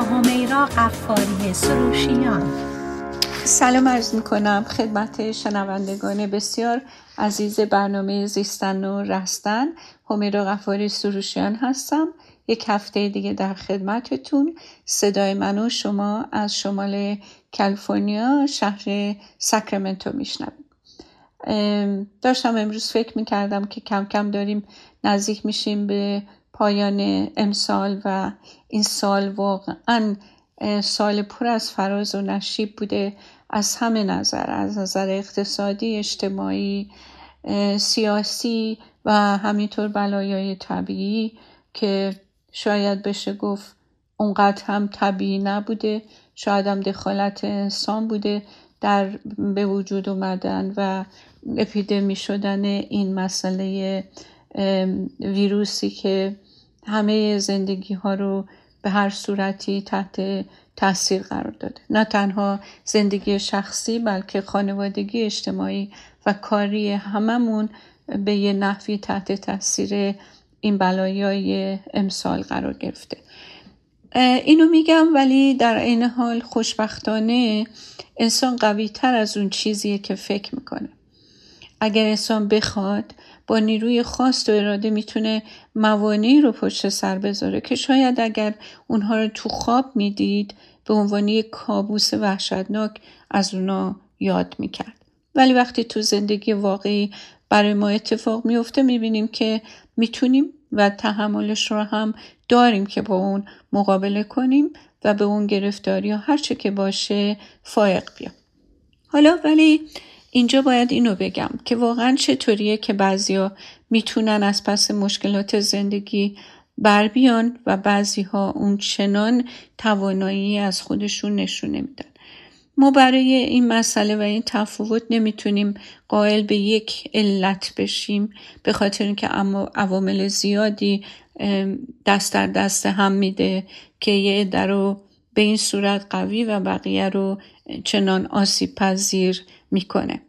با همیرا قفاری سروشیان. سلام عرض می کنم خدمت شنوندگان بسیار عزیز برنامه زیستن و رستن. همیرا قفاری سروشیان هستم. یک هفته دیگه در خدمتتون. صدای من و شما از شمال کالیفرنیا شهر ساکرامنتو میشنویم داشتم امروز فکر می‌کردم که کم کم داریم نزدیک میشیم به پایان امسال و این سال واقعا سال پر از فراز و نشیب بوده از همه نظر از نظر اقتصادی اجتماعی سیاسی و همینطور بلایای طبیعی که شاید بشه گفت اونقدر هم طبیعی نبوده شاید هم دخالت انسان بوده در به وجود اومدن و اپیدمی شدن این مسئله ویروسی که همه زندگی ها رو به هر صورتی تحت تاثیر قرار داده. نه تنها زندگی شخصی بلکه خانوادگی اجتماعی و کاری هممون به یه نحوی تحت تاثیر این بلایای امسال قرار گرفته. اینو میگم ولی در این حال خوشبختانه انسان قوی تر از اون چیزیه که فکر می‌کنه. اگر انسان بخواد با نیروی خاص و اراده می‌تونه موانعی رو پشت سر بذاره که شاید اگر اونها رو تو خواب می‌دید به عنوان یک کابوس وحشتناک از اونا یاد می‌کرد. ولی وقتی تو زندگی واقعی برای ما اتفاق میفته می‌بینیم که می‌تونیم و تحملش رو هم داریم که با اون مقابله کنیم و به اون گرفتاری یا هرچه که باشه فائق بیام. حالا ولی اینجا باید اینو بگم که واقعا چطوریه که بعضیا می‌تونن از پس مشکلات زندگی بر بیان و بعضی ها اون چنان توانایی از خودشون نشون نمیدن. ما برای این مسئله و این تفاوت نمی‌تونیم قائل به یک علت بشیم به خاطر اینکه اما عوامل زیادی دست در دست هم میده که یه عده رو به این صورت قوی و بقیه رو چنان آسیب پذیر می‌کنه.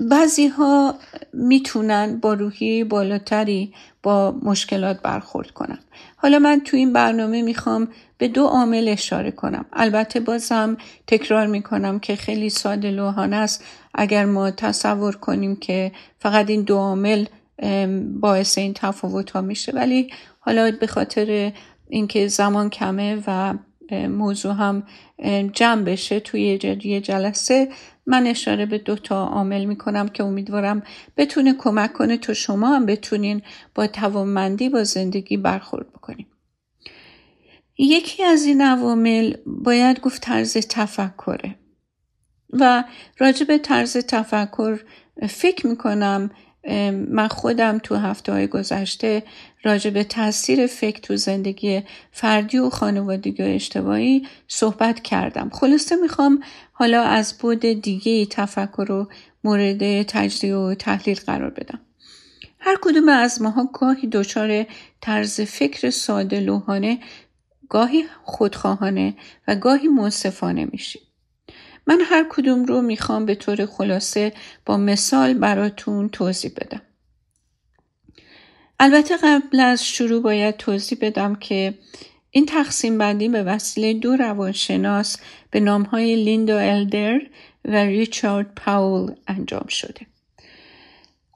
بعضی ها می‌تونن با روحی بالاتری با مشکلات برخورد کنن. حالا من تو این برنامه می‌خوام به دو عامل اشاره کنم. البته بازم تکرار می‌کنم که خیلی ساده لوحانه است. اگر ما تصور کنیم که فقط این دو عامل باعث این تفاوت ها میشه. ولی حالا به خاطر اینکه زمان کمه و موضوع هم جمع بشه توی یه جلسه. من اشاره به دو تا عامل می‌کنم که امیدوارم بتونه کمک کنه تو شما هم بتونین با توانمندی با زندگی برخورد بکنیم یکی از این عوامل باید گفت طرز تفکره. و راجع به طرز تفکر فکر می‌کنم من خودم تو هفته های گذشته راجع به تاثیر فکر تو زندگی فردی و خانوادگی و اجتماعی صحبت کردم. خلاصه می‌خوام حالا از بود دیگه تفکر رو مورد تجزیه و تحلیل قرار بدم. هر کدوم از ماها گاهی دچار طرز فکر ساده لوحانه گاهی خودخواهانه و گاهی منصفانه میشیم. من هر کدوم رو می‌خوام به طور خلاصه با مثال براتون توضیح بدم. البته قبل از شروع باید توضیح بدم که این تقسیم بندی به وسیله دو روانشناس به نام های لیندا الدر و ریچارد پاول انجام شده.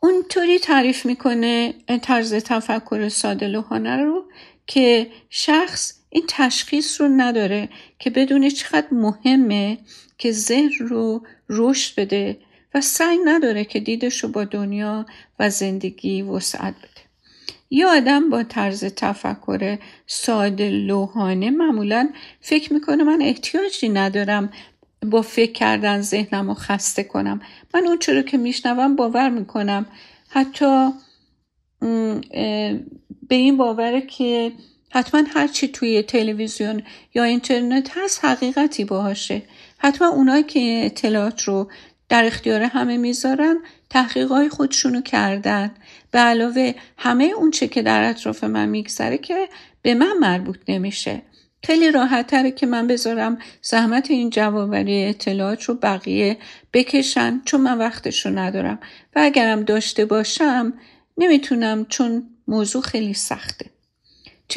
اونطوری تعریف می‌کنه طرز تفکر ساده رو که شخص این تشخیص رو نداره که بدون چقدر مهمه که ذهن رو رشد بده و سعی نداره که دیدش رو با دنیا و زندگی وسعت بده. یه آدم با طرز تفکر ساده لوحانه معمولا فکر می‌کنه من احتیاجی ندارم با فکر کردن ذهنم رو خسته کنم من اون چرا که میشنوم باور می‌کنم حتی به این باوره که حتما هرچی توی تلویزیون یا اینترنت هست حقیقتی باهاشه. حتما اونایی که اطلاعات رو در اختیار همه می‌ذارن تحقیقای خودشونو کردن. به علاوه همه اونچه که در اطراف من میگذره که به من مربوط نمیشه. خیلی راحت تره که من بذارم زحمت این جوابری اطلاعات رو بقیه بکشن چون من وقتش رو ندارم. و اگرم داشته باشم نمی‌تونم چون موضوع خیلی سخته.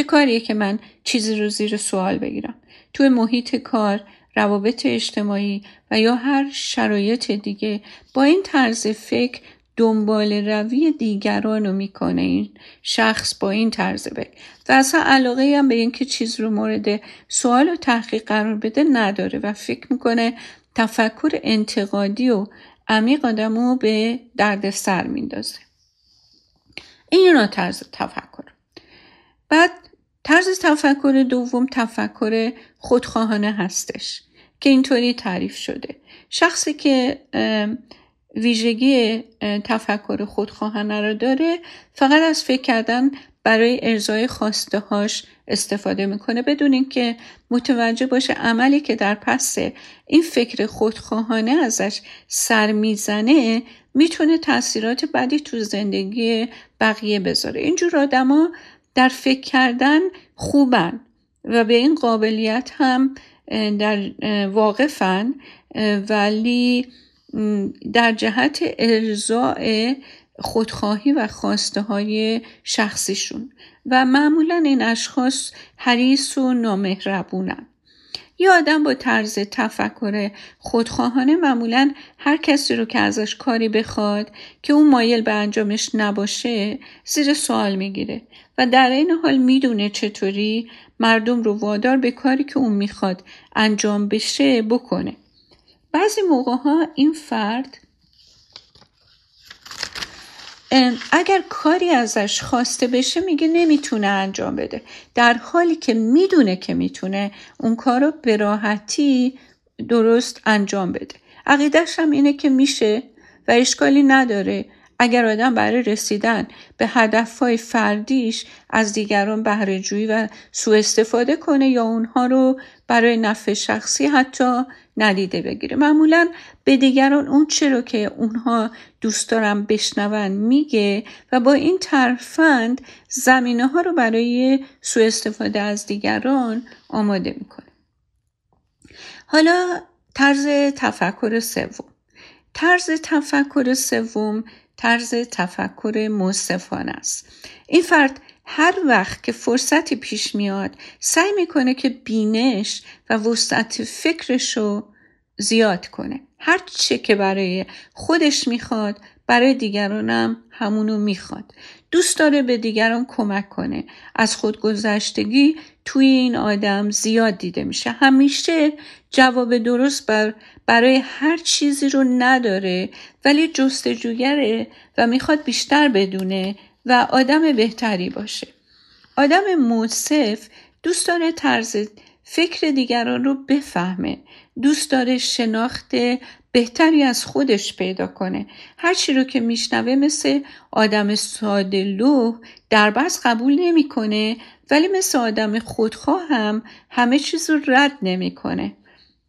چه کاریه که من چیزی رو زیر سوال بگیرم؟ توی محیط کار روابط اجتماعی و یا هر شرایط دیگه با این طرز فکر دنبال روی دیگران رو می‌کنه این شخص با این طرز فکر. و اصلا علاقه هم به اینکه چیز رو مورد سوال و تحقیق قرار بده نداره و فکر می‌کنه تفکر انتقادی و عمیق آدم رو به درد سر میندازه. این نوع طرز تفکر. بعد طرز تفکر دوم تفکر خودخواهانه هستش که اینطوری تعریف شده. شخصی که ویژگی تفکر خودخواهانه رو داره فقط از فکر کردن برای ارزای خواسته هاش استفاده می‌کنه. بدون اینکه متوجه باشه عملی که در پس این فکر خودخواهانه ازش سر می‌زنه می‌تونه تاثیرات بدی تو زندگی بقیه بذاره. اینجور آدما در فکر کردن خوبن و به این قابلیت هم در واقفن ولی در جهت ارزاع خودخواهی و خواسته های شخصیشون. و معمولا این اشخاص حریص و نامهربونن. یه آدم با طرز تفکر خودخواهانه معمولا هر کسی رو که ازش کاری بخواد که اون مایل به انجامش نباشه زیر سوال می‌گیره و در این حال می‌دونه چطوری مردم رو وادار به کاری که اون می‌خواد انجام بشه بکنه. بعضی موقع ها این فرد اگر کاری ازش خواسته بشه میگه نمی‌تونه انجام بده. در حالی که می‌دونه که می‌تونه اون کار رو به راحتی درست انجام بده. عقیدش هم اینه که میشه و اشکالی نداره. اگر آدم برای رسیدن به هدفهای فردیش از دیگران بهره و سوء استفاده کنه یا اونها رو برای نفع شخصی حتی ندیده بگیره. معمولا به دیگران اون رو که اونها دوست دارن بشنون میگه و با این ترفند زمینه ها رو برای سوء استفاده از دیگران آماده می‌کنه. حالا طرز تفکر سوم. طرز تفکر سوم طرز تفکر مصفانه است. این فرد هر وقت که فرصتی پیش میاد سعی می‌کنه که بینش و وسعت فکرش رو زیاد کنه. هر چه که برای خودش می‌خواد برای دیگرانم همونو می‌خواد. دوست داره به دیگران کمک کنه. از خودگذشتگی توی این آدم زیاد دیده میشه. همیشه جواب درست بر برای هر چیزی رو نداره ولی جستجوگره و می‌خواد بیشتر بدونه و آدم بهتری باشه. آدم موصف دوست داره طرز فکر دیگران رو بفهمه. دوست داره شناخت بهتری از خودش پیدا کنه. هرچی رو که میشنوه مثل آدم ساده لوح در بس قبول نمی‌کنه ولی مثل آدم خودخواه هم همه چیز رو رد نمی‌کنه.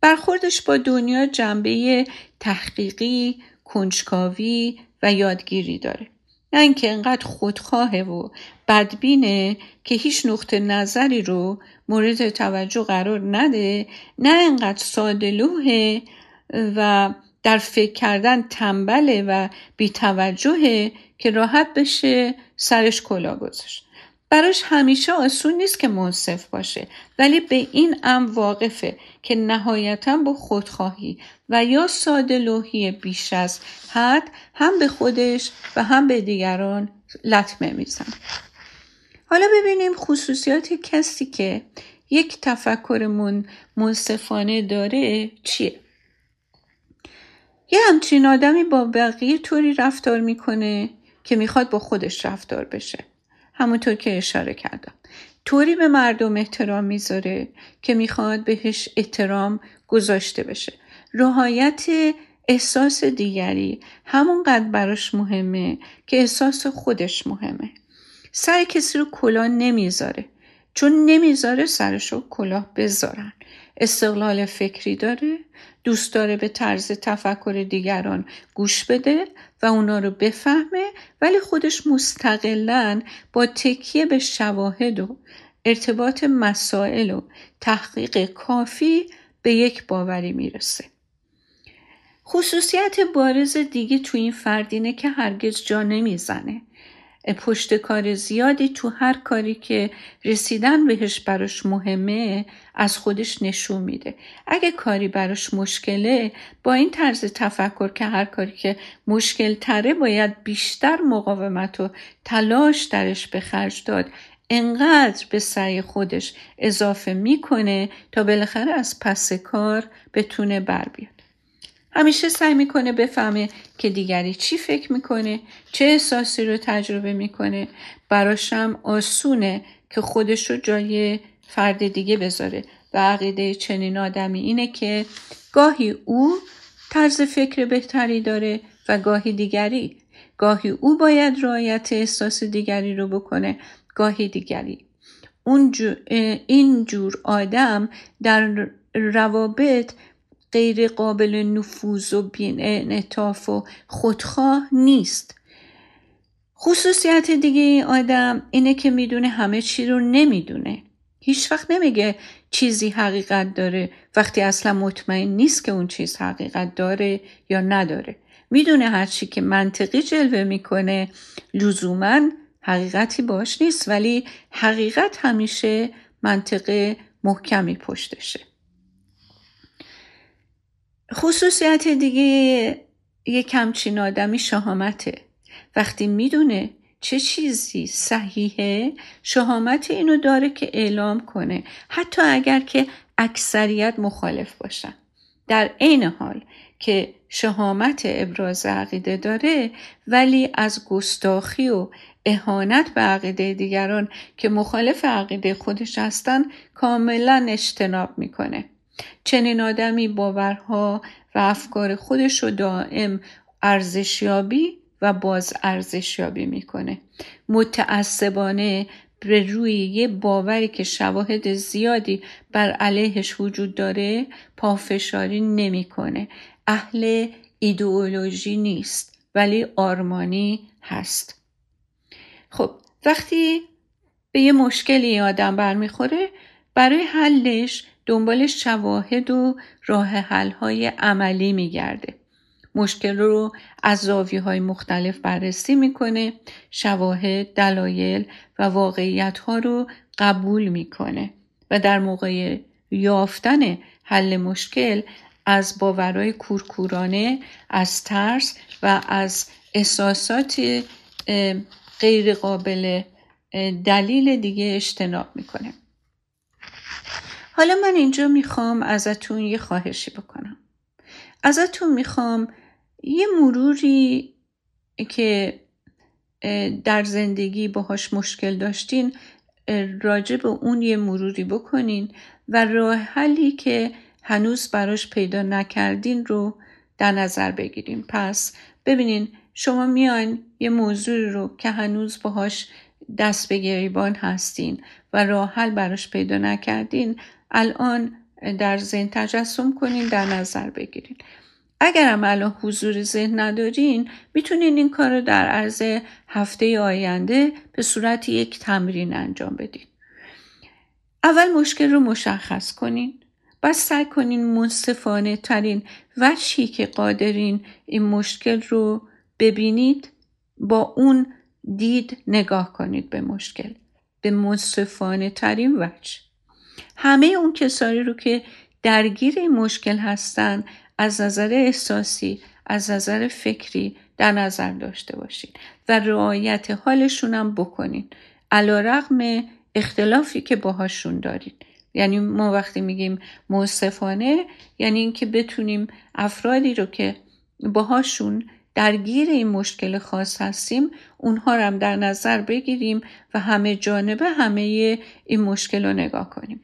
برخوردش با دنیا جنبه تحقیقی کنجکاوی و یادگیری داره. نه اینکه انقدر خودخواهه و بدبینه که هیچ نقطه نظری رو مورد توجه قرار نده نه انقدر سادلوه و در فکر کردن تنبله و بیتوجهه که راحت بشه سرش کلا گذاشت. براش همیشه آسون نیست که منصف باشه ولی به این ام واقفه که نهایتا با خودخواهی و یا ساده بیش از حد هم به خودش و هم به دیگران لطمه میزن حالا ببینیم خصوصیات کسی که یک تفکرمون منصفانه داره چیه. یه همچین آدمی با بقیه طوری رفتار می‌کنه که می‌خواد با خودش رفتار بشه. همونطور که اشاره کردم. طوری به مردم احترام می‌ذاره که می‌خواد بهش احترام گذاشته بشه. رهایت احساس دیگری همونقدر براش مهمه که احساس خودش مهمه. سر کسی رو کلاه نمی‌ذاره. چون نمی‌ذاره سرش رو کلاه بذارن. استقلال فکری داره دوست داره به طرز تفکر دیگران گوش بده و اونا رو بفهمه ولی خودش مستقلا با تکیه به شواهد و ارتباط مسائل و تحقیق کافی به یک باوری می‌رسه. خصوصیت بارز دیگه تو این فردینه که هرگز جا نمی‌زنه. پشت کار زیادی تو هر کاری که رسیدن بهش براش مهمه از خودش نشون میده. اگه کاری براش مشکله با این طرز تفکر که هر کاری که مشکل تره باید بیشتر مقاومت و تلاش درش به خرج داد. انقدر به سعی خودش اضافه می‌کنه تا بالاخره از پس کار بتونه بر بیاد. همیشه سعی می‌کنه بفهمه که دیگری چی فکر می‌کنه چه احساسی رو تجربه می‌کنه. براشم آسونه که خودش رو جای فرد دیگه بذاره. و عقیده چنین آدمی اینه که گاهی او طرز فکر بهتری داره و گاهی دیگری گاهی او باید رعایت احساس دیگری رو بکنه گاهی دیگری. اون این جور آدم در روابط غیر قابل نفوذ و بینعطاف و خودخواه نیست. خصوصیت دیگه این آدم اینه که می‌دونه همه چی رو نمی‌دونه. هیچ وقت نمیگه چیزی حقیقت داره وقتی اصلا مطمئن نیست که اون چیز حقیقت داره یا نداره. می‌دونه هرچی که منطقی جلوه می‌کنه لزوما حقیقتی باش نیست ولی حقیقت همیشه منطقه محکمی پشتشه. خصوصیت دیگه یک کمچین آدمی شهامته. وقتی می‌دونه چه چیزی صحیحه شهامت اینو داره که اعلام کنه حتی اگر که اکثریت مخالف باشن در عین حال که شهامت ابراز عقیده داره ولی از گستاخی و اهانت به عقیده دیگران که مخالف عقیده خودش هستن کاملا اجتناب می‌کنه. چنین آدمی باورها و افکار خودش رو دائم ارزشیابی و باز ارزشیابی می‌کنه. متعصبانه به روی یه باوری که شواهد زیادی بر علیهش وجود داره پافشاری نمی‌کنه. اهل ایدئولوژی نیست ولی آرمانی هست. خب وقتی به یه مشکلی آدم برمیخوره برای حلش دنبال شواهد و راه حل های عملی میگرده. مشکل رو از زاویه های مختلف بررسی می‌کنه شواهد، دلایل و واقعیت ها رو قبول می‌کنه و در موقع یافتن حل مشکل از باورهای کورکورانه از ترس و از احساسات غیر قابل دلیل دیگه اجتناب می‌کنه حالا من اینجا می‌خوام ازتون یه خواهشی بکنم. ازتون می‌خوام یه مروری که در زندگی باهاش مشکل داشتین راجع به اون یه مروری بکنین و راه حلی که هنوز براش پیدا نکردین رو در نظر بگیریم پس ببینین شما میان یه موضوع رو که هنوز باهاش دست به گریبان هستین و راه حل براش پیدا نکردین الان در ذهن تجسم کنین در نظر بگیرین. اگرم الان حضور ذهن ندارین می‌تونین این کار رو در عرض هفته آینده به صورت یک تمرین انجام بدین. اول مشکل رو مشخص کنین. بعد سعی کنین منصفانه ترین وجهی که قادرین این مشکل رو ببینید با اون دید نگاه کنید به مشکل به منصفانه ترین وجه. همه اون کسانی رو که درگیر این مشکل هستن از نظر احساسی از نظر فکری در نظر داشته باشین و رعایت حالشون هم بکنین. علا اختلافی که باهاشون دارین. یعنی ما وقتی میگیم منصفانه یعنی اینکه بتونیم افرادی رو که باهاشون درگیر این مشکل خاص هستیم اونها رو هم در نظر بگیریم و همه جانبه همه این مشکل رو نگاه کنیم.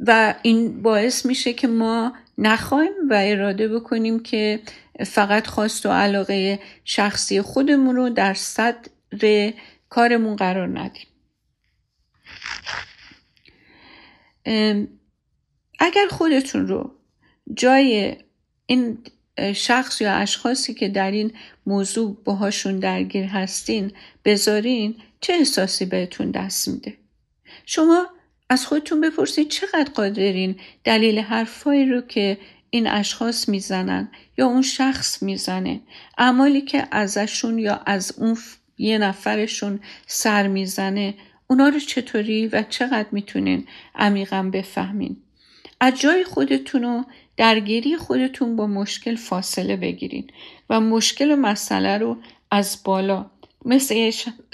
و این باعث میشه که ما نخوایم و اراده بکنیم که فقط خواست و علاقه شخصی خودمون رو در صدر کارمون قرار ندیم. اگر خودتون رو جای این شخص یا اشخاصی که در این موضوع باهاشون درگیر هستین بذارین چه احساسی بهتون دست میده؟ شما از خودتون بپرسید چقدر قادرین دلیل حرفایی رو که این اشخاص می‌زنن یا اون شخص می‌زنه. اعمالی که ازشون یا از اون یه نفرشون سر می‌زنه اونا رو چطوری و چقدر می‌تونین عمیقا بفهمین؟ از جای خودتون و درگیری خودتون با مشکل فاصله بگیرین و مشکل و مسئله رو از بالا مثل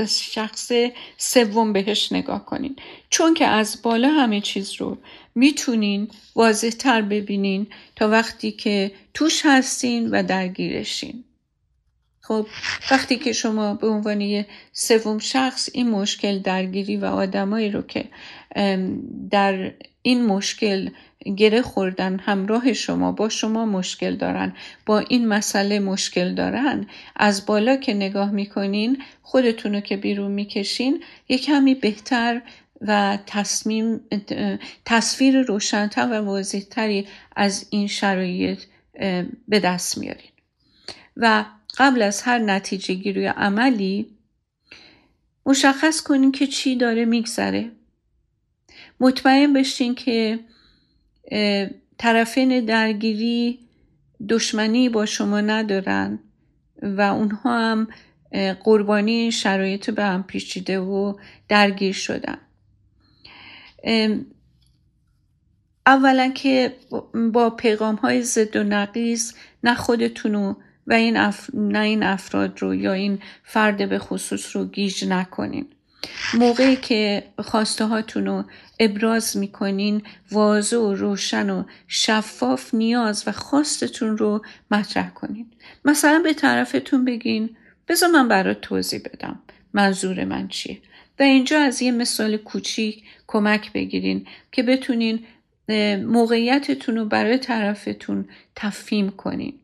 شخص سوم بهش نگاه کنین. چون که از بالا همه چیز رو می‌تونین واضح تر ببینین تا وقتی که توش هستین و درگیرشین. خب وقتی که شما به عنوان سوم شخص این مشکل درگیری و آدمایی رو که در این مشکل گره خوردن همراه شما با شما مشکل دارن. با این مسئله مشکل دارن. از بالا که نگاه می‌کنین خودتون رو که بیرون می‌کشین یه کمی بهتر و تصمیم تصویر روشنتر و واضحتری از این شرایط به دست میارین. و قبل از هر نتیجه گیری عملی مشخص کنین که چی داره میگذره. مطمئن بشین که طرفین درگیری دشمنی با شما ندارن و اونها هم قربانی شرایط به هم پیچیده و درگیر شدن. اولا که با پیغام های ضد و نقیز نه خودتونو و این نه این افراد رو یا این فرد به خصوص رو گیج نکنین. موقعی که خواسته هاتون رو ابراز می‌کنین واضح و روشن و شفاف نیاز و خواستتون رو مطرح کنین. مثلا به طرفتون بگین بذار من برات توضیح بدم. منظور من چیه؟ و اینجا از یه مثال کوچیک کمک بگیرین که بتونین موقعیتتون رو برای طرفتون تفهیم کنین.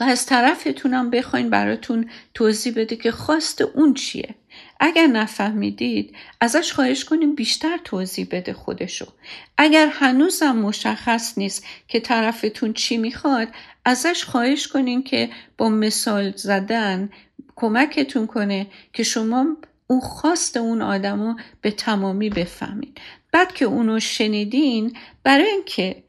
و از طرفتونم بخواین براتون توضیح بده که خواست اون چیه. اگر نفهمیدید ازش خواهش کنیم بیشتر توضیح بده خودشو. اگر هنوزم مشخص نیست که طرفتون چی می‌خواد ازش خواهش کنین که با مثال زدن کمکتون کنه که شما اون خواست اون آدمو به تمامی بفهمید. بعد که اونو شنیدین برای اینکه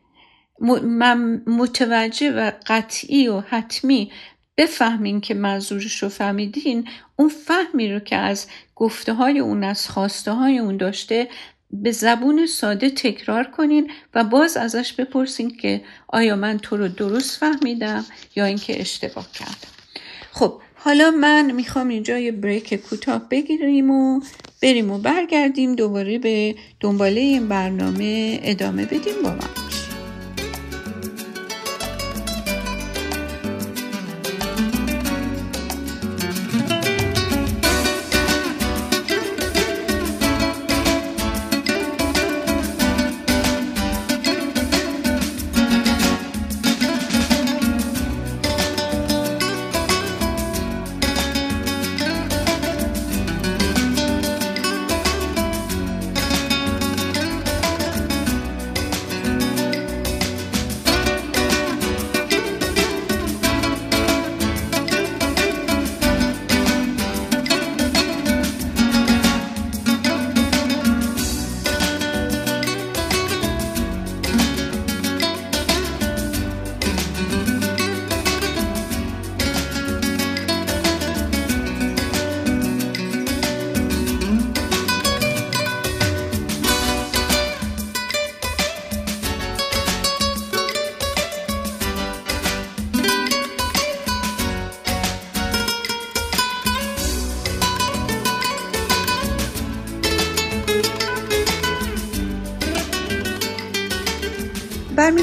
متوجه و قطعی و حتمی بفهمین که منظورش رو فهمیدین اون فهمی رو که از گفته های اون از خواسته های اون داشته به زبون ساده تکرار کنین و باز ازش بپرسین که آیا من تو رو درست فهمیدم یا اینکه اشتباه کردم. خب حالا من می‌خوام اینجا یه بریک کوتاه بگیریم و بریم و برگردیم دوباره به دنباله این برنامه ادامه بدیم با من.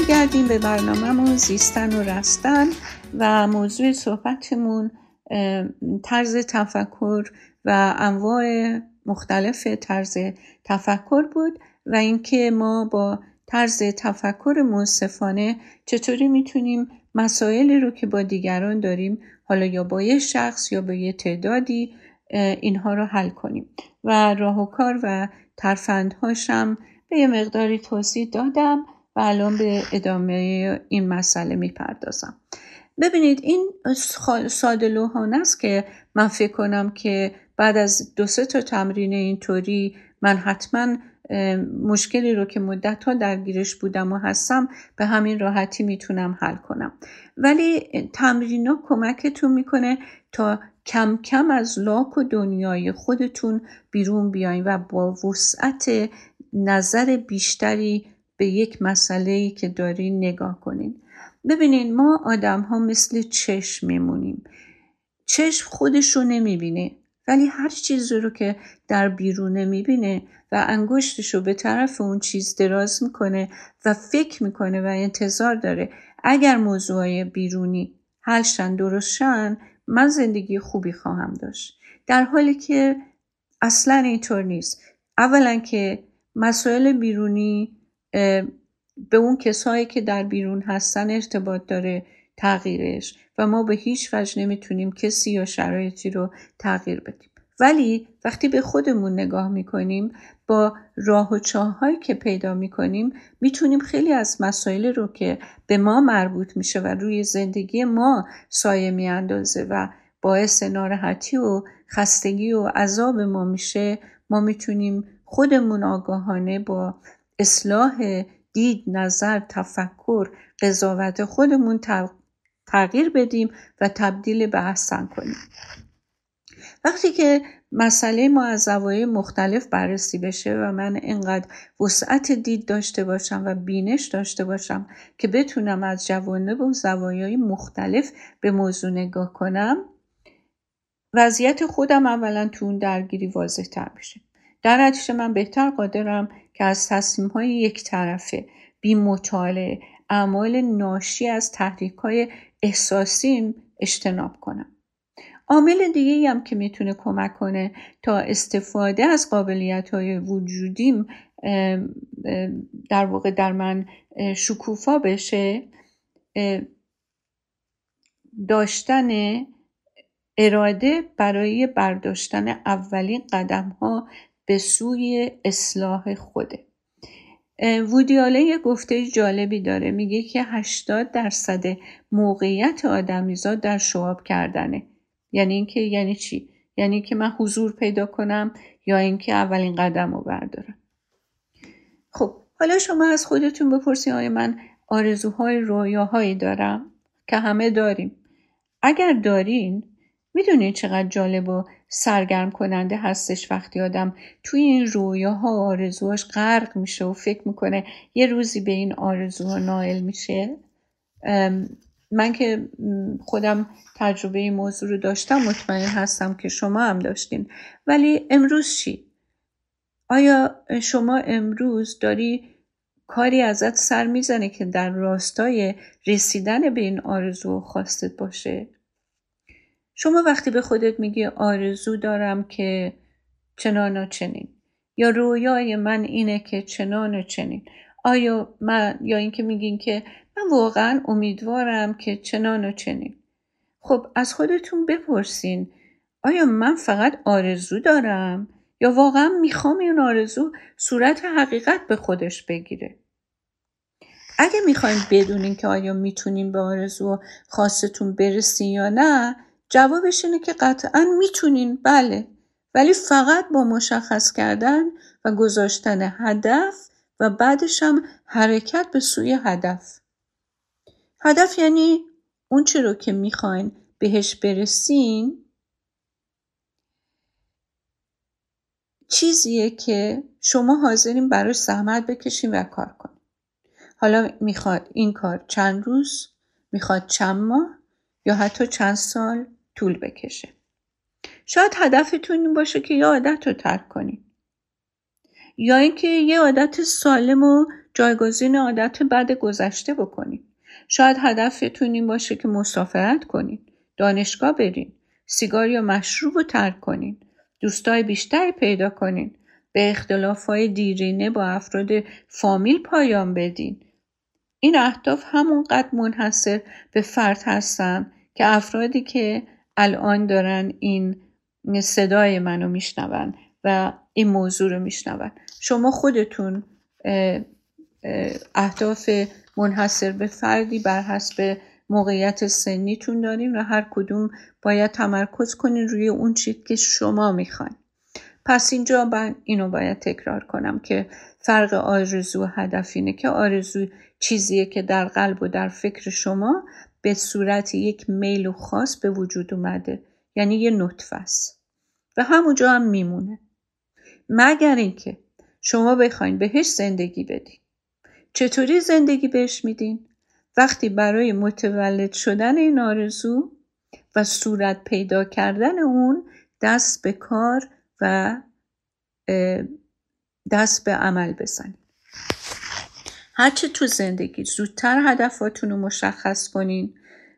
برمیگردیم به برنامهمون زیستن و رستن و موضوع صحبتمون طرز تفکر و انواع مختلف طرز تفکر بود و اینکه ما با طرز تفکر منصفانه چطوری می‌تونیم مسائلی رو که با دیگران داریم حالا یا با یه شخص یا با یه تعدادی اینها رو حل کنیم. و راه و کار و ترفندهاشم به یه مقداری توضیح دادم. و الان به ادامه این مسئله می‌پردازم. ببینید این ساده لوحانه است که من فکر کنم که بعد از دو سه تا تمرین اینطوری من حتما مشکلی رو که مدت ها درگیرش بودم و هستم به همین راحتی می‌تونم حل کنم. ولی تمرین کمکتون می‌کنه تا کم کم از لاک و دنیای خودتون بیرون بیاین و با وسعت نظر بیشتری به یک مسئله که دارین نگاه کنین. ببینین ما آدم ها مثل چشم میمونیم. چشم خودش رو نمی‌بینه ولی هر چیزی رو که در بیرونه می‌بینه و انگشتش رو به طرف اون چیز دراز می‌کنه و فکر می‌کنه و انتظار داره اگر موضوع بیرونی حلشن درستشن من زندگی خوبی خواهم داشت. در حالی که اصلا اینطور نیست. اولا که مسائل بیرونی به اون کسایی که در بیرون هستن ارتباط داره تغییرش و ما به هیچ وجه نمی‌تونیم کسی یا شرایطی رو تغییر بدیم. ولی وقتی به خودمون نگاه می‌کنیم با راه و چاههایی که پیدا می‌کنیم می‌تونیم خیلی از مسائل رو که به ما مربوط میشه و روی زندگی ما سایه میاندازه و باعث ناراحتی و خستگی و عذاب ما میشه ما می‌تونیم خودمون آگاهانه با اصلاح دید نظر تفکر قضاوت خودمون تغییر بدیم و تبدیل به احسن کنیم. وقتی که مسئله ما از زوایای مختلف بررسی بشه و من اینقدر وسعت دید داشته باشم و بینش داشته باشم که بتونم از جوانب و زوایای مختلف به موضوع نگاه کنم وضعیت خودم اولا تو اون درگیری واضح تر بشه در نتیجه من بهتر قادرم که از تصمیم های یک طرفه بی مطالعه اعمال ناشی از تحریک های احساسیم اجتناب کنم. عامل دیگه هم که می‌تونه کمک کنه تا استفاده از قابلیت های وجودیم در واقع در من شکوفا بشه داشتن اراده برای برداشتن اولین قدم ها به سوی اصلاح خوده. وودیاله یه گفته جالبی داره. میگه که 80 درصد موقعیت آدمیزاد در شواب کردنه. یعنی اینکه یعنی چی؟ یعنی که من حضور پیدا کنم یا اینکه اولین قدم رو بردارم. خب حالا شما از خودتون بپرسید آیا من آرزوهای رویاهایی دارم؟ که همه داریم. اگر دارین می‌دونید چقدر جالب و سرگرم کننده هستش وقتی آدم توی این رویاها و آرزوهاش غرق میشه و فکر می‌کنه یه روزی به این آرزوها نائل میشه من که خودم تجربه این موضوع رو داشتم مطمئن هستم که شما هم داشتین ولی امروز چی؟ آیا شما امروز داری کاری ازت سر می‌زنه که در راستای رسیدن به این آرزو خواستت باشه؟ شما وقتی به خودت میگی آرزو دارم که چنان و چنین یا رویای من اینه که چنان و چنین آیا من یا اینکه میگین که من واقعا امیدوارم که چنان و چنین. خب از خودتون بپرسین آیا من فقط آرزو دارم؟ یا واقعا می‌خوام این آرزو صورت حقیقت به خودش بگیره؟ اگه می‌خوایم بدونین که آیا می‌تونین به آرزو خاصتون برسین یا نه جوابش اینه که قطعا می‌تونین بله ولی فقط با مشخص کردن و گذاشتن هدف و بعدش هم حرکت به سوی هدف. هدف یعنی اون چی رو که می‌خواین بهش برسین چیزیه که شما حاضرین براش زحمت بکشین و کار کنین. حالا می‌خواد این کار چند روز می‌خواد چند ماه یا حتی چند سال؟ طول بکشه. شاید هدفتون این باشه که یه عادت رو ترک کنید یا اینکه یه عادت سالم و جایگزین عادت بد گذشته بکنید شاید هدفتون این باشه که مسافرت کنید دانشگاه برین سیگار یا مشروب رو ترک کنین دوستای بیشتری پیدا کنین به اختلاف های دیرینه با افراد فامیل پایان بدین. این اهداف همونقدر منحصر به فرد هستن که افرادی که الان دارن این صدای منو میشنون و این موضوع رو میشنون. شما خودتون اهداف منحصر به فردی بر حسب موقعیت سنیتون داریم و هر کدوم باید تمرکز کنین روی اون چیزی که شما می‌خواین. پس اینجا من اینو باید تکرار کنم که فرق آرزو و هدف اینه که آرزو چیزیه که در قلب و در فکر شما به صورت یک میل و خاص به وجود اومده. یعنی یه نطفه است. و همونجا هم میمونه. مگر اینکه شما بخواین بهش زندگی بدین. چطوری زندگی بهش میدین؟ وقتی برای متولد شدن این آرزو و صورت پیدا کردن اون دست به کار و دست به عمل بزنید. هرچه تو زندگی زودتر هدفاتون رو مشخص کنین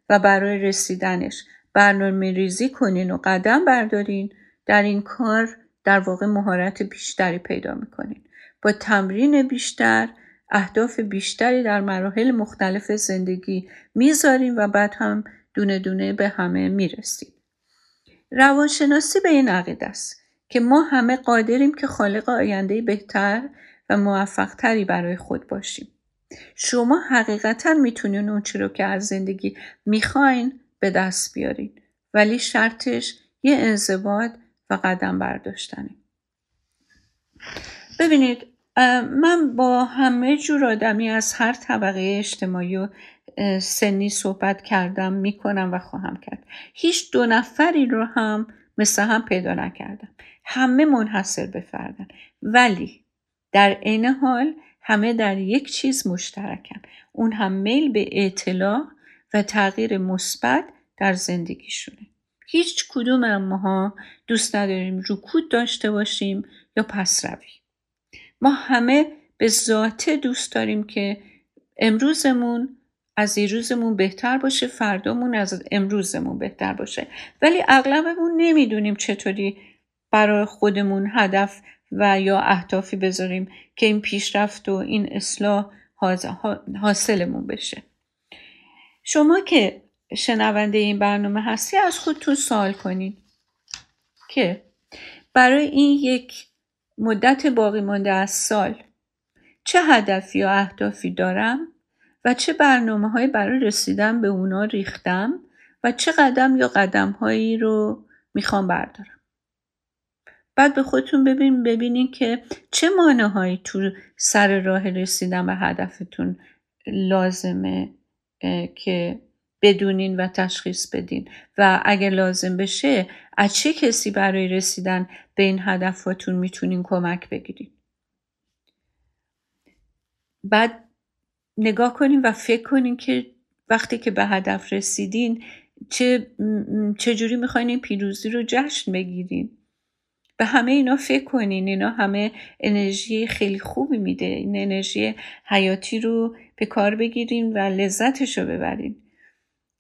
و برای رسیدنش برنامه ریزی کنین و قدم بردارین در این کار در واقع مهارت بیشتری پیدا می‌کنین. با تمرین بیشتر اهداف بیشتری در مراحل مختلف زندگی می‌ذاریم و بعد هم دونه دونه به همه می‌رسیم روانشناسی به این عقیده است که ما همه قادریم که خالق آینده بهتر و موفقتری برای خود باشیم. شما حقیقتا می‌تونین اون رو که از زندگی می‌خواین به دست بیارین ولی شرطش یه انضباط و قدم برداشتنه. ببینید من با همه جور آدمی از هر طبقه اجتماعی و سنی صحبت کردم می‌کنم و خواهم کرد. هیچ دو نفری رو هم مثل هم پیدا نکردم. همه منحصر به فردن. ولی در عین حال همه در یک چیز مشترکن. اون هم میل به اطلاع و تغییر مثبت در زندگیشونه. هیچ کدوم ماها دوست نداریم رکود داشته باشیم یا پس روی. ما همه به ذاته دوست داریم که امروزمون از روزمون بهتر باشه فردامون از امروزمون بهتر باشه. ولی اغلبمون نمی‌دونیم چطوری برای خودمون هدف و یا اهدافی بذاریم که این پیشرفت و این اصلاح حاصلمون بشه. شما که شنونده این برنامه هستی از خودتون سوال کنید که برای این یک مدت باقی مانده از سال چه هدفی یا اهدافی دارم و چه برنامه های برای رسیدن به اونا ریختم و چه قدم یا قدم هایی رو می‌خوام بردارم؟ بعد به خودتون ببین ببینین که چه مانه هایی تو سر راه رسیدن به هدفتون لازمه که بدونین و تشخیص بدین. و اگر لازم بشه از چه کسی برای رسیدن به این هدفاتون می‌تونین کمک بگیرین؟ بعد نگاه کنین و فکر کنین که وقتی که به هدف رسیدین چه چجوری می‌خواین این پیروزی رو جشن بگیرین؟ به همه اینا فکر کنین. اینا همه انرژی خیلی خوبی میده. این انرژی حیاتی رو به کار بگیرین و لذتش رو ببرین.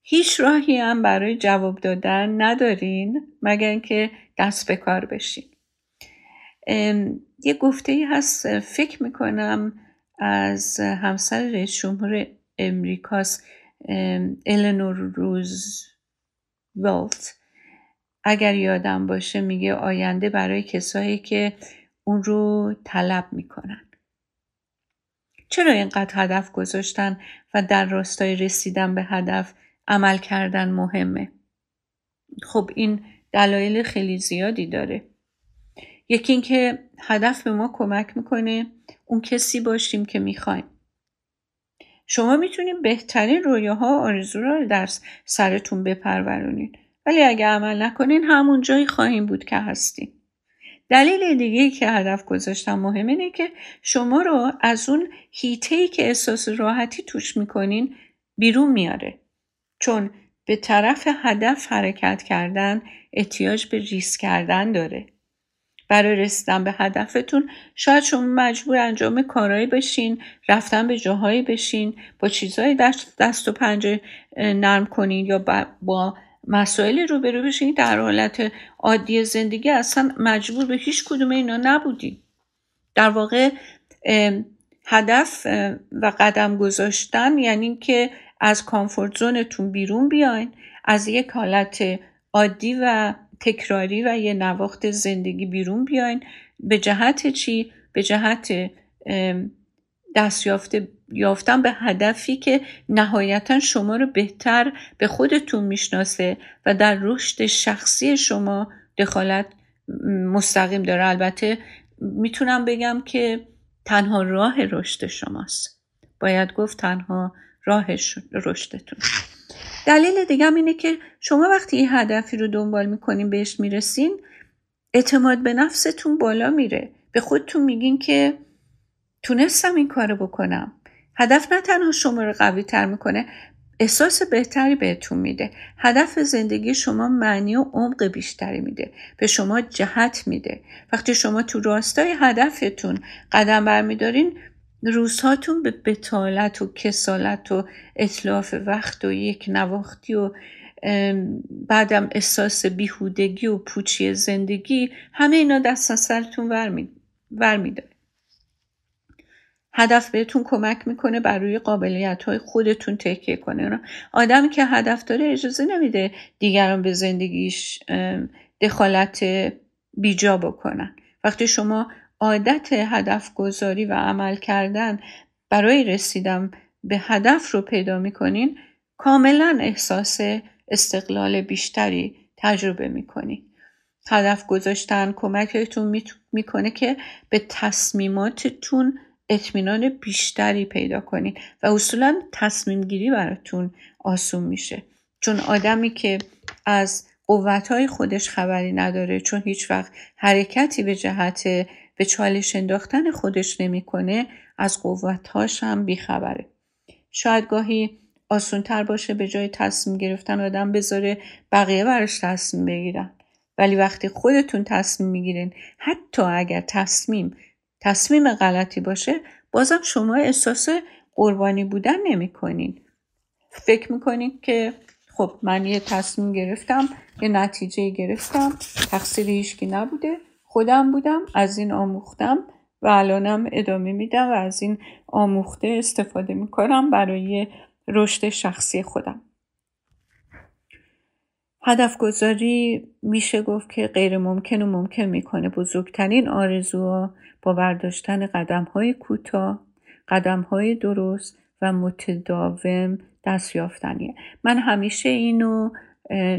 هیچ راهی هم برای جواب دادن ندارین مگر اینکه دست به کار بشین. یه گفته ای هست فکر می‌کنم از همسر رئیس جمهور امریکاست النور روز ولت اگر یادم باشه میگه آینده برای کسایی که اون رو طلب می‌کنن. چرا اینقدر هدف گذاشتن و در راستای رسیدن به هدف عمل کردن مهمه؟ خب این دلایل خیلی زیادی داره. یکی اینکه هدف به ما کمک می‌کنه اون کسی باشیم که می‌خوایم. شما می‌تونید بهترین رویاها و آرزو رو در سرتون بپرورونید. ولی اگه عمل نکنین همون جایی خواهیم بود که هستیم. دلیل دیگه که هدف گذاشتم مهم اینه که شما رو از اون هیته که احساس راحتی توش می‌کنین بیرون میاره. چون به طرف هدف حرکت کردن احتیاج به ریسک کردن داره. برای رسیدن به هدفتون شاید شما مجبور انجام کارهایی بشین رفتن به جاهایی بشین با چیزهایی دست, دست و پنجه نرم کنین یا با مسائلی روبرو بشین در حالت عادی زندگی اصلا مجبور به هیچ کدوم اینا نبودین در واقع هدف و قدم گذاشتن یعنی که از کامفورت زونتون بیرون بیاین از یک حالت عادی و تکراری و یه نواخت زندگی بیرون بیاین به جهت چی؟ به جهت دستیافت یافتن به هدفی که نهایتا شما رو بهتر به خودتون می‌شناسه و در رشد شخصی شما دخالت مستقیم داره. البته می‌تونم بگم که تنها راه رشد شماست. باید گفت تنها راه رشدتون. دلیل دیگه اینه که شما وقتی یه هدفی رو دنبال می‌کنین بهش می‌رسین اعتماد به نفستون بالا میره. به خودتون میگین که تونستم این کارو بکنم. هدف نه تنها شما رو قوی تر می‌کنه احساس بهتری بهتون میده. هدف زندگی شما معنی و عمق بیشتری میده. به شما جهت میده. وقتی شما تو راستای هدفتون قدم برمیدارین روزهاتون به بتالت و کسالت و اطلاف وقت و یک نواختی و بعدم احساس بیهودگی و پوچی زندگی همه اینا دست از سرتون ور هدف بهتون کمک می‌کنه بر روی قابلیت های خودتون تکیه کنه. آدمی که هدف داره اجازه نمیده دیگران به زندگیش دخالت بیجا بکنن. وقتی شما عادت هدف گذاری و عمل کردن برای رسیدن به هدف رو پیدا می‌کنین کاملا احساس استقلال بیشتری تجربه می‌کنین هدف گذاشتن کمکتون می‌کنه که به تصمیماتتون اطمینان بیشتری پیدا کنید و اصولا تصمیم گیری براتون آسون میشه. چون آدمی که از قوتهای خودش خبری نداره چون هیچ وقت حرکتی به جهت به چالش انداختن خودش نمی‌کنه از قوتهاش هم بیخبره. شاید گاهی آسونتر باشه به جای تصمیم گرفتن آدم بذاره بقیه براش تصمیم بگیرن. ولی وقتی خودتون تصمیم می‌گیرین حتی اگر تصمیم تصمیم غلطی باشه بازم شما احساس قربانی بودن نمی کنین. فکر می‌کنید که خب من یه تصمیم گرفتم یه نتیجه گرفتم تقصیر هیچکی نبوده خودم بودم از این آموختم و الانم ادامه میدم و از این آموخته استفاده می‌کنم برای رشد شخصی خودم هدف گذاری میشه گفت که غیر ممکن و ممکن می‌کنه بزرگترین آرزوها با برداشتن قدم های کوتاه قدم های درست و متداوم دست یافتنیه. من همیشه اینو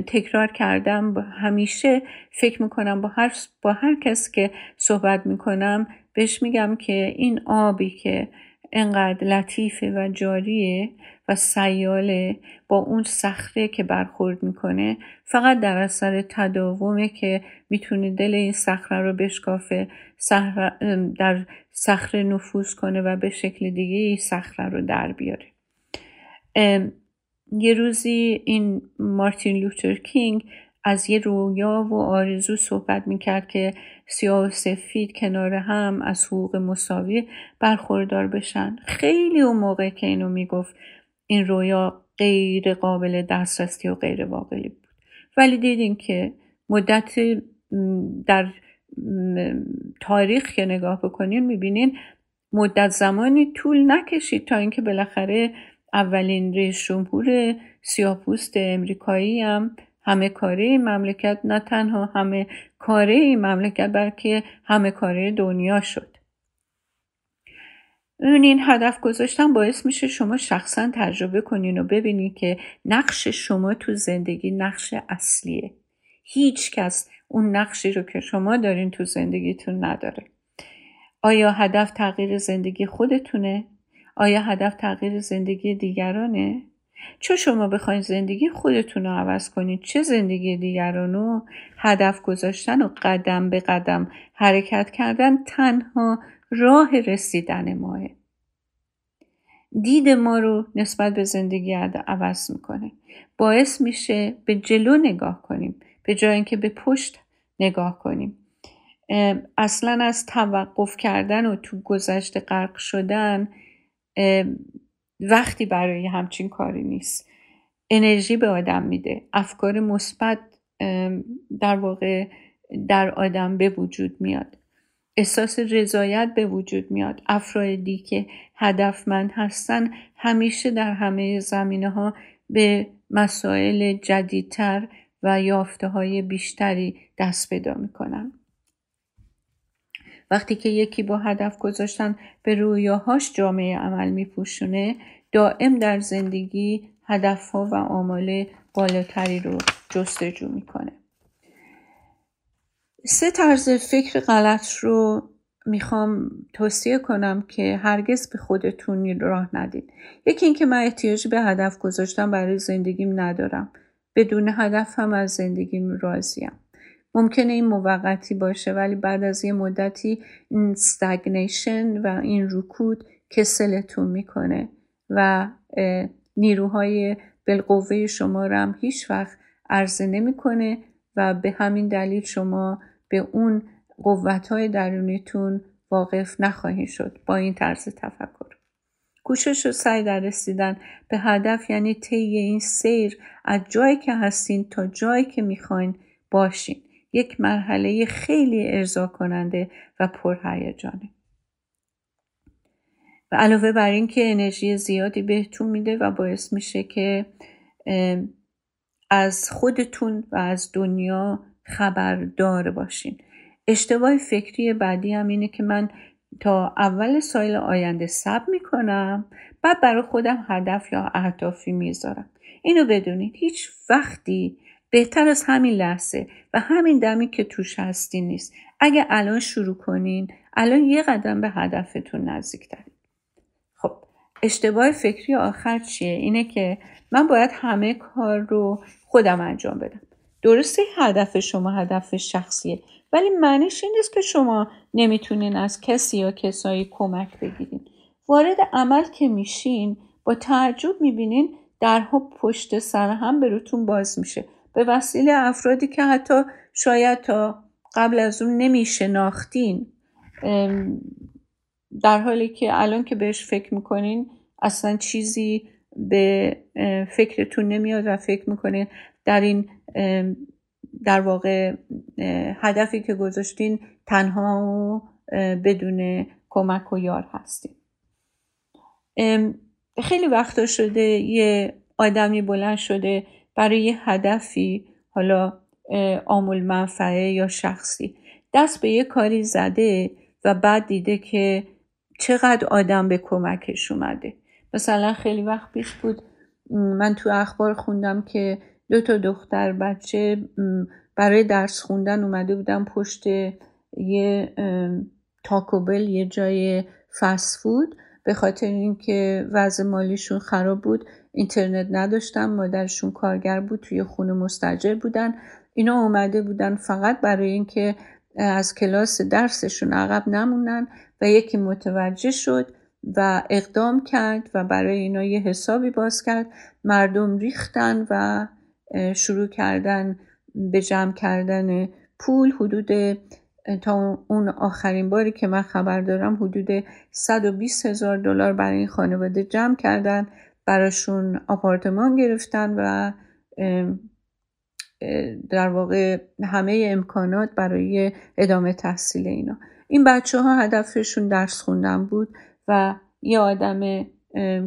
تکرار کردم همیشه فکر می‌کنم با هر, با هر کس که صحبت می‌کنم بهش میگم که این آبی که انقدر لطیفه و جاریه و سیاله با اون صخره که برخورد می‌کنه فقط در اثر تداومه که می‌تونه دل این صخره رو بشکافه در صخره نفوذ کنه و به شکل دیگه این صخره رو در بیاره. یه روزی این مارتین لوتر کینگ از یه رویا و آرزو صحبت می‌کرد که سیاه و سفید کنار هم از حقوق مساوی برخوردار بشن. خیلی اون موقع که اینو می‌گفت این رویا غیر قابل دسترسی و غیر واقعی بود. ولی دیدیم که مدت در تاریخ که نگاه بکنین می‌بینین مدت زمانی طول نکشید تا اینکه بالاخره اولین رئیس جمهور سیاپوست امریکایی هم همه کاره این مملکت نه تنها همه کاره این مملکت بلکه همه کاره دنیا شد اون این هدف گذاشتن باعث میشه شما شخصا تجربه کنین و ببینید که نقش شما تو زندگی نقش اصلیه هیچ کس اون نقشی رو که شما دارین تو زندگیتون نداره آیا هدف تغییر زندگی خودتونه؟ آیا هدف تغییر زندگی دیگرانه؟ چه شما بخواید زندگی خودتون رو عوض کنید چه زندگی دیگران رو هدف گذاشتن و قدم به قدم حرکت کردن تنها راه رسیدن ماه. دید ما رو نسبت به زندگی عوض می‌کنه. باعث میشه به جلو نگاه کنیم به جای اینکه به پشت نگاه کنیم. اصلا از توقف کردن و تو گذشته غرق شدن وقتی برای همچین کاری نیست. انرژی به آدم میده. افکار مثبت در واقع در آدم به وجود میاد. احساس رضایت به وجود میاد. افرادی که هدفمند هستن همیشه در همه زمینه ها به مسائل جدیدتر و یافته های بیشتری دست پیدا می‌کنن. وقتی که یکی با هدف گذاشتن به رویاهاش جامعه عمل میپوشونه دائم در زندگی هدفها و آمال بالاتری رو جستجو می‌کنه. سه طرز فکر غلط رو می‌خوام توصیه کنم که هرگز به خودتون راه ندید. یکی اینکه من احتیاجی به هدف گذاشتم برای زندگیم ندارم. بدون هدف هم از زندگیم راضیم. ممکنه این موقتی باشه ولی بعد از یه مدتی این استگنیشن و این رکود کسلتون می‌کنه و نیروهای بالقوه شما رو هم هیچ وقت عرضه نمی‌کنه و به همین دلیل شما به اون قوت های درونیتون واقف نخواهید شد با این طرز تفکر. کوشش و سعی در رسیدن به هدف یعنی طی این سیر از جایی که هستین تا جایی که می‌خواین باشین. یک مرحله خیلی ارضا کننده و پرهیجانه. و علاوه بر این که انرژی زیادی بهتون میده و باعث میشه که از خودتون و از دنیا خبردار باشین. اشتباه فکری بعدی هم اینه که من تا اول سایل آینده سب می‌کنم بعد برای خودم هدف یا اهدافی می‌ذارم. اینو بدونید هیچ وقتی بهتر از همین لحظه و همین دمی که توش هستی نیست. اگه الان شروع کنین الان یه قدم به هدفتون نزدیک دارید خب اشتباه فکری آخر چیه؟ اینه که من باید همه کار رو خودم انجام بدم. درسته هدف شما هدف شخصیه ولی معنیش این نیست که شما نمی‌تونین از کسی یا کسایی کمک بگیرین. وارد عمل که میشین با تعجب می‌بینین درها پشت سر هم به روتون باز میشه. به وسیله افرادی که حتی شاید تا قبل از اون نمیشناختین در حالی که الان که بهش فکر می‌کنین اصلا چیزی به فکرتون نمیاد و فکر می‌کنین در این در واقع هدفی که گذاشتین تنها و بدون کمک و یار هستین. خیلی وقتا شده یه آدمی بلند شده برای هدفی حالا آمول منفعه یا شخصی. دست به یه کاری زده و بعد دیده که چقدر آدم به کمکش اومده. مثلا خیلی وقت پیش بود من تو اخبار خوندم که دو تا دختر بچه برای درس خوندن اومده بودن پشت یه تاکوبل یه جای فسفود به خاطر اینکه وضع مالیشون خراب بود اینترنت نداشتن مادرشون کارگر بود توی خونه مستجر بودن. اینا اومده بودن فقط برای اینکه از کلاس درسشون عقب نمونن و یکی متوجه شد و اقدام کرد و برای اینا یه حسابی باز کرد. مردم ریختن و شروع کردن به جمع کردن پول حدود تا اون آخرین باری که من خبر دارم حدود 120 هزار دلار برای این خانواده جمع کردن براشون آپارتمان گرفتن و در واقع همه امکانات برای ادامه تحصیل اینا. این بچه ها هدفشون درس خوندن بود و یه آدم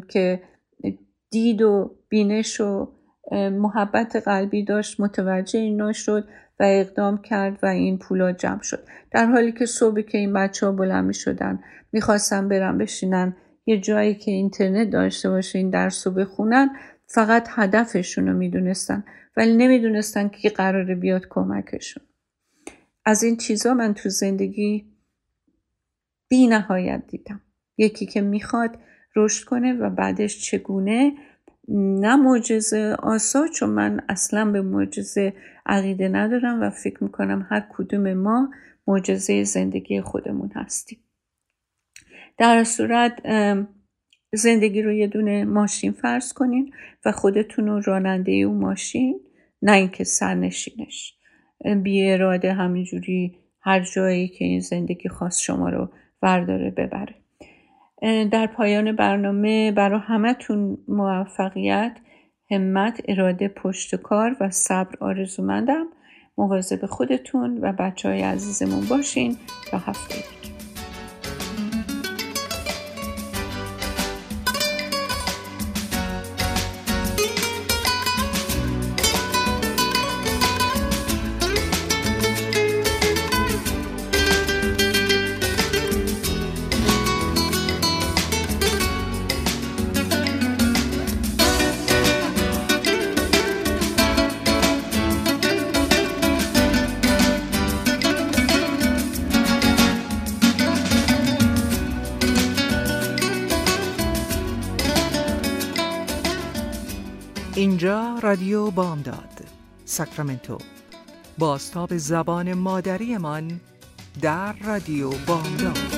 که دید و بینش و محبت قلبی داشت متوجه اینا شد و اقدام کرد و این پولا جمع شد. در حالی که صبحی که این بچه ها بلند می شدن می‌خواستن برن بشینن یه جایی که اینترنت داشته باشه این درس رو بخونن فقط هدفشون رو می‌دونستن ولی نمی‌دونستن که قراره بیاد کمکشون. از این چیزا من تو زندگی بی نهایت دیدم. یکی که می‌خواد رشد کنه و بعدش چگونه نه معجزه آسا چون من اصلا به معجزه عقیده ندارم و فکر می‌کنم هر کدوم ما معجزه زندگی خودمون هستیم. در صورت زندگی رو یه دونه ماشین فرض کنین و خودتون رو راننده اون ماشین نه اینکه سرنشینش. بی اراده همینجوری هر جایی که این زندگی خواست شما رو ورداره ببره. در پایان برنامه برای همتون موفقیت همت اراده پشت کار و صبر آرزومندم. مواظب خودتون و بچه های عزیزمون باشین تا هفته دیگه. اینجا رادیو بامداد ساکرامنتو. باستاب زبان مادریمان در رادیو بامداد.